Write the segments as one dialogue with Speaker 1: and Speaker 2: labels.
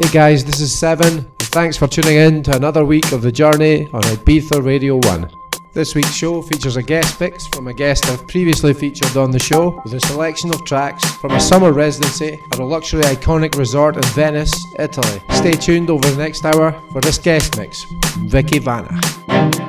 Speaker 1: Hey guys, this is Seven, thanks for tuning in to another week of the journey on Ibiza Radio 1. This week's show features a guest mix from a guest I've previously featured on the show with a selection of tracks from a summer residency at a luxury iconic resort in Venice, Italy. Stay tuned over the next hour for this guest mix Vicky Vanna.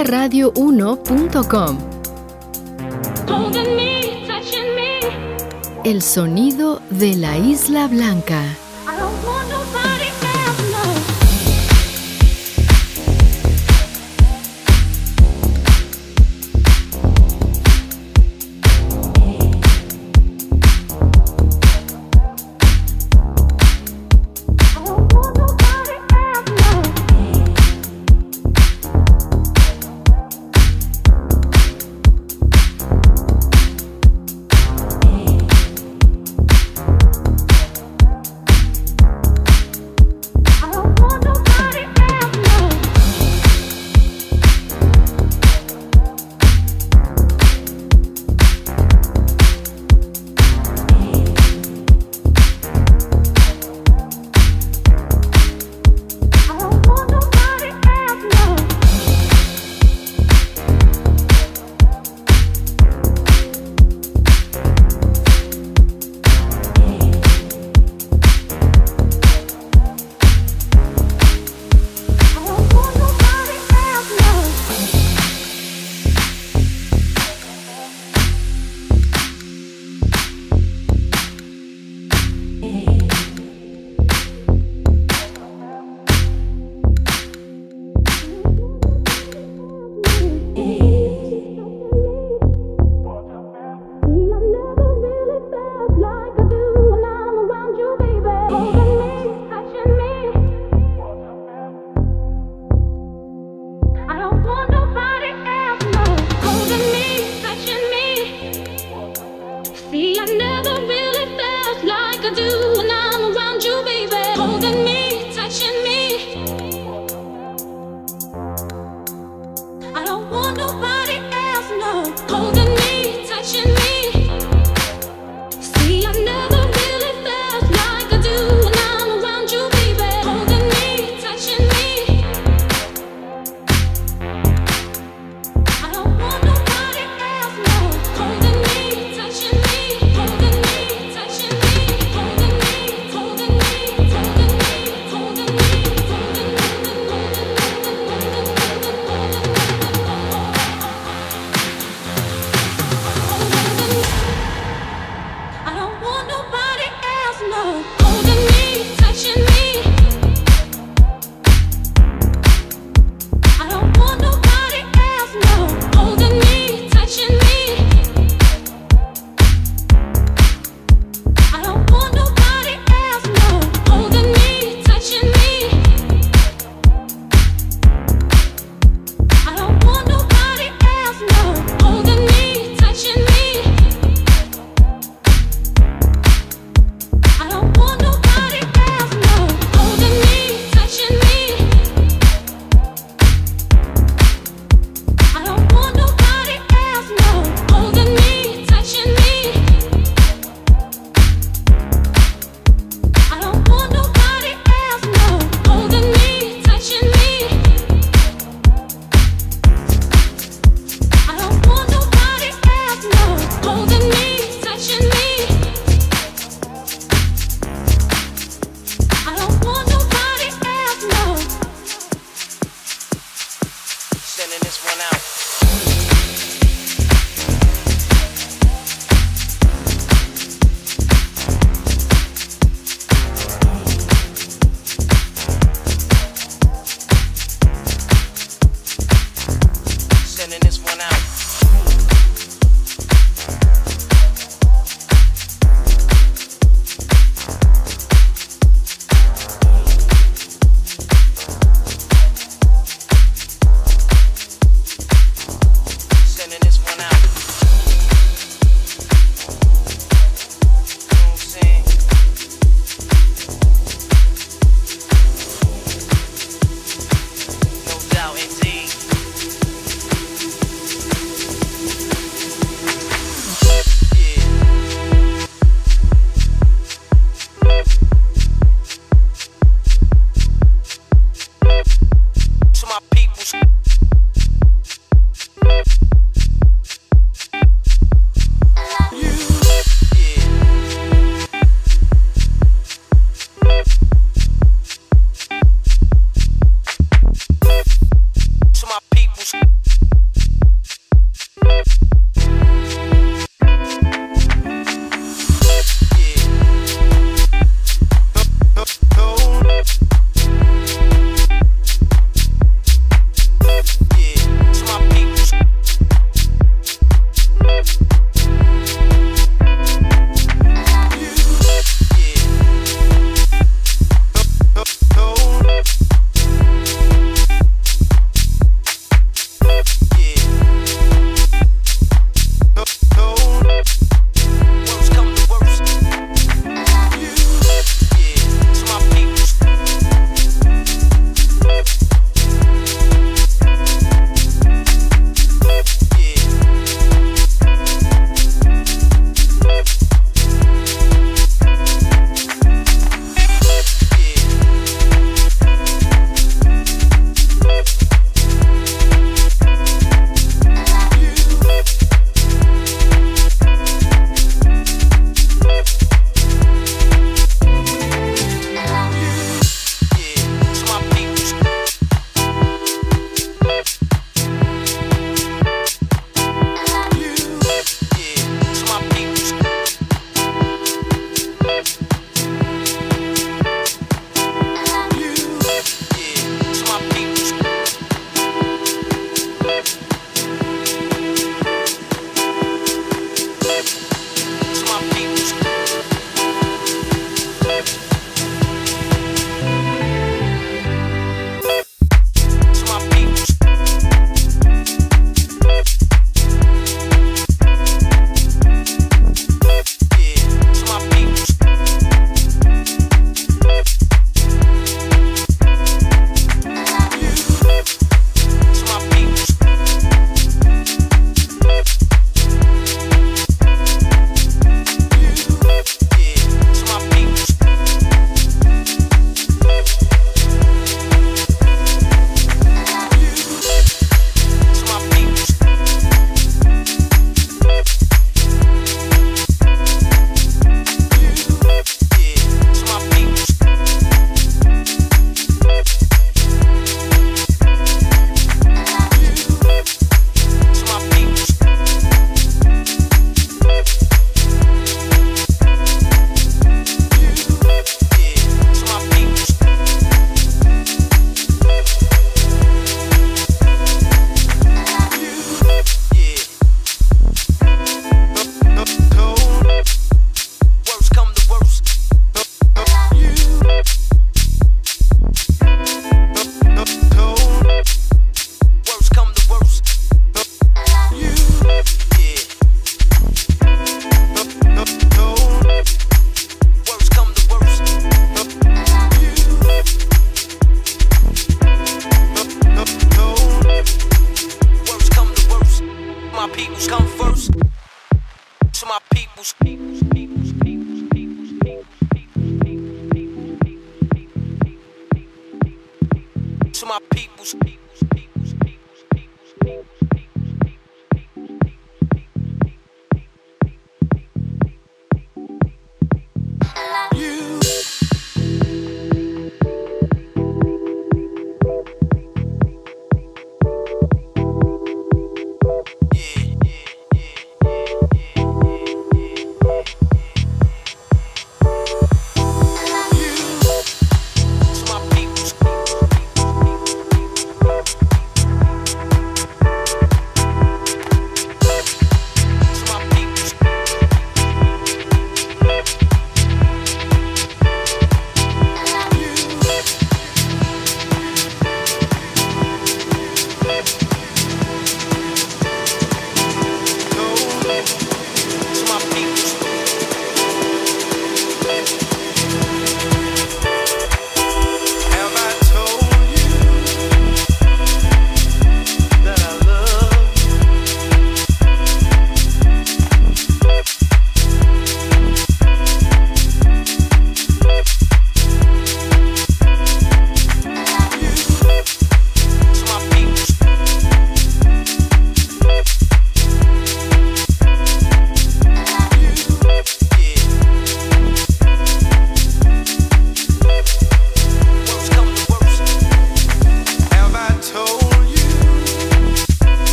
Speaker 2: ibizaradio1.com El sonido de la Isla Blanca.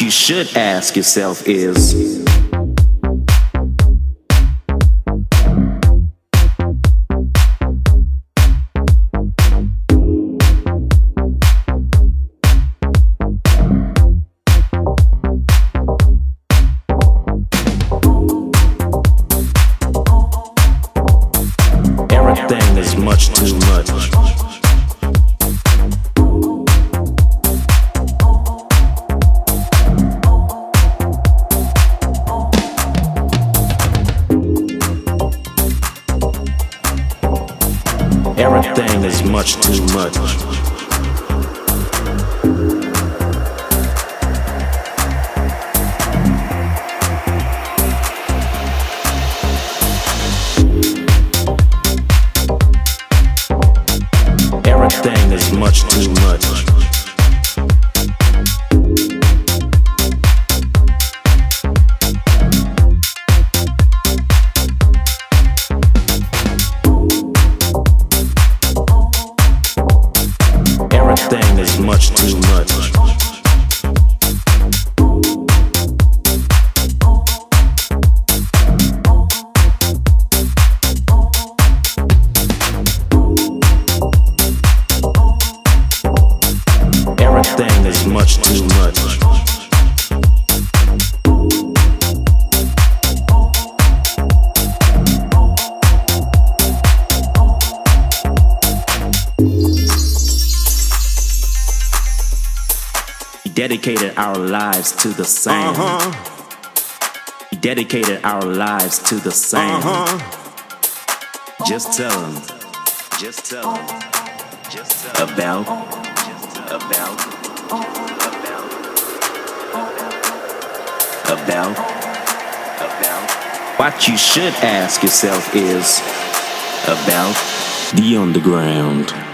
Speaker 3: You
Speaker 4: should ask yourself is dedicated our lives to the same. Uh-huh. Dedicated our lives to the same. Uh-huh. Just tell them. Just tell them. Just tell them. About. Just about. About. about, about. What you should ask yourself is about the underground.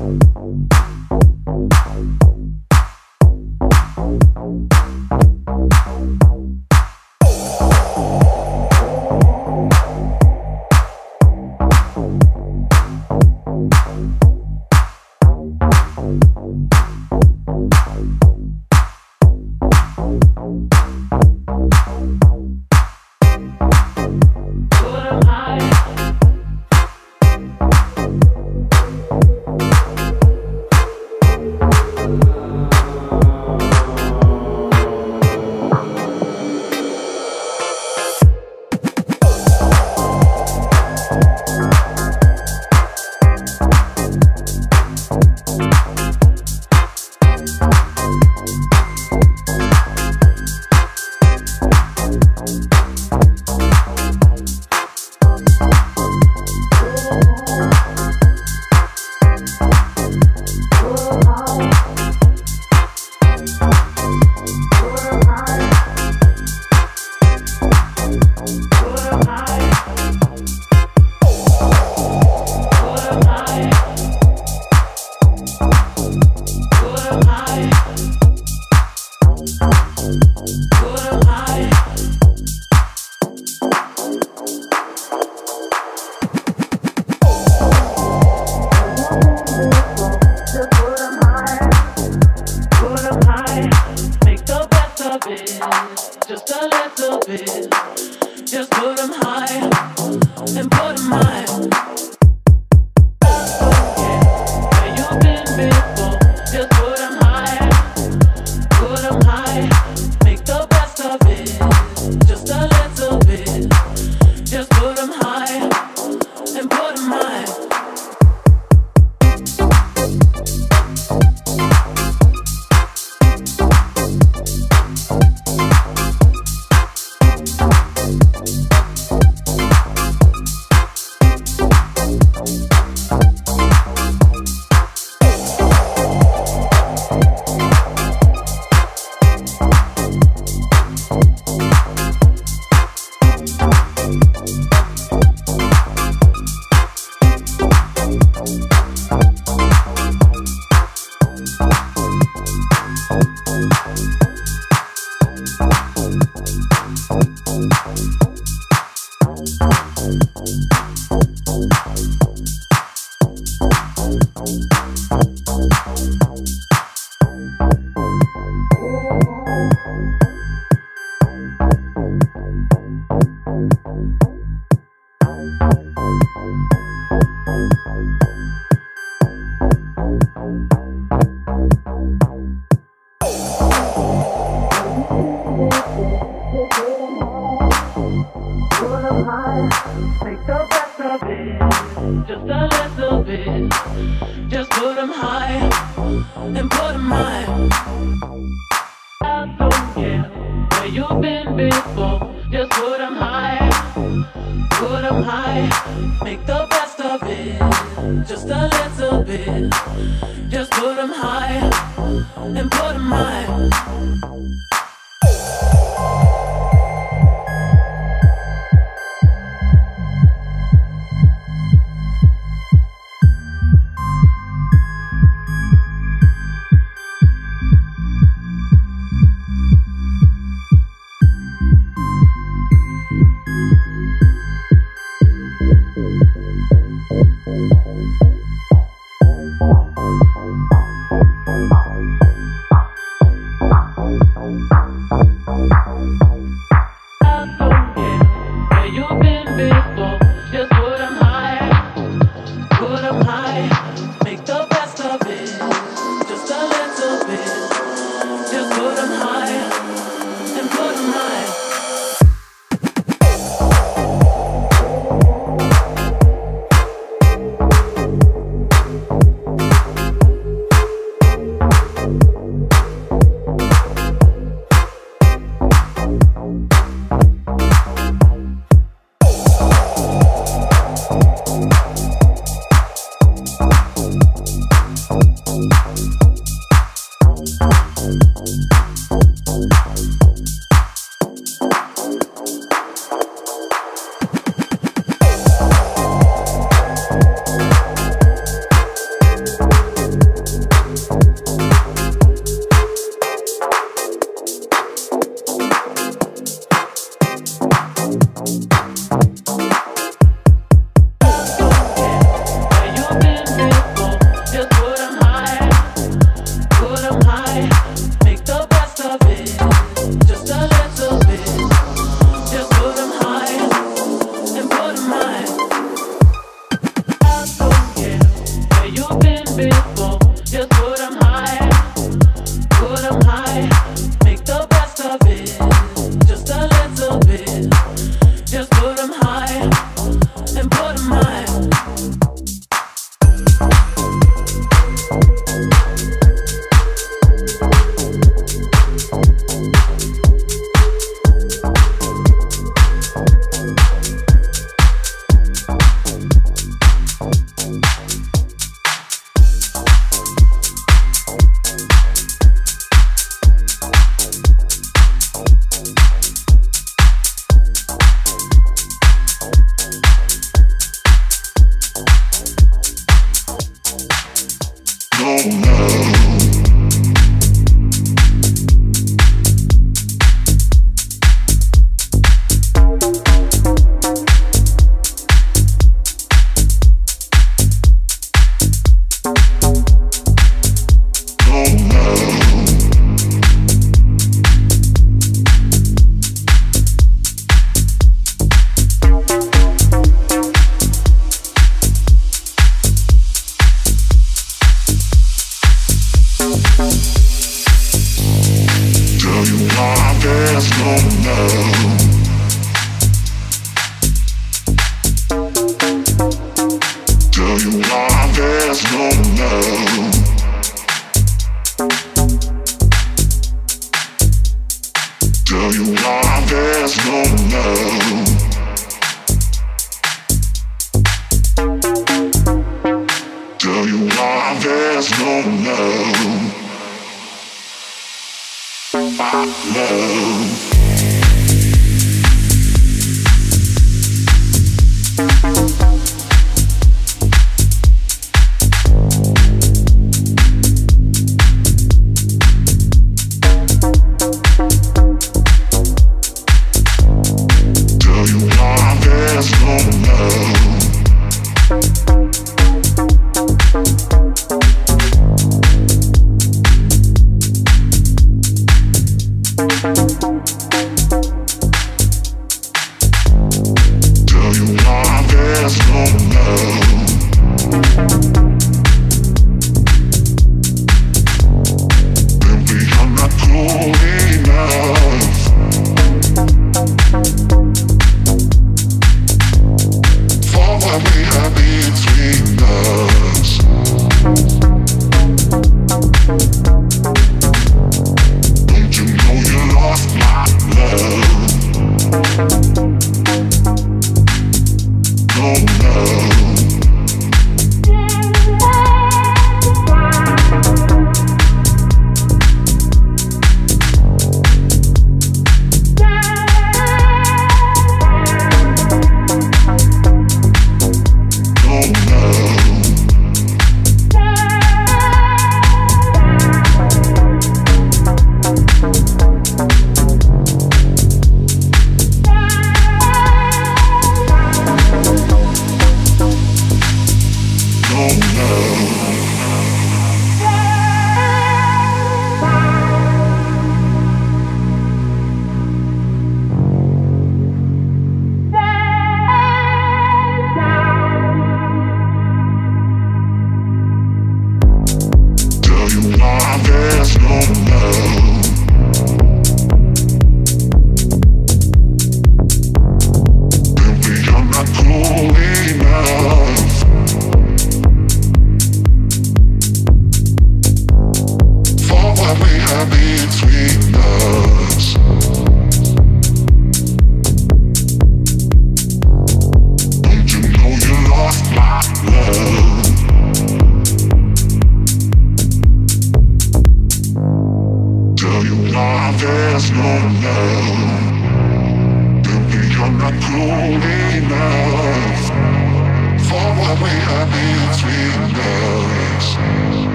Speaker 4: Thank you.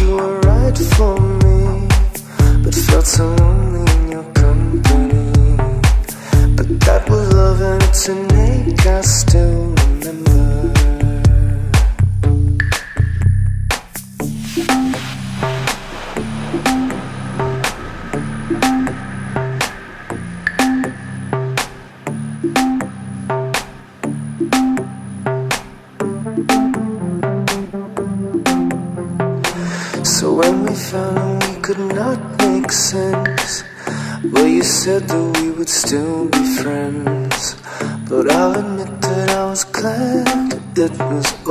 Speaker 4: you were right for me, but felt so lonely in your
Speaker 5: company. But that was love, and it's innate. I
Speaker 6: still happens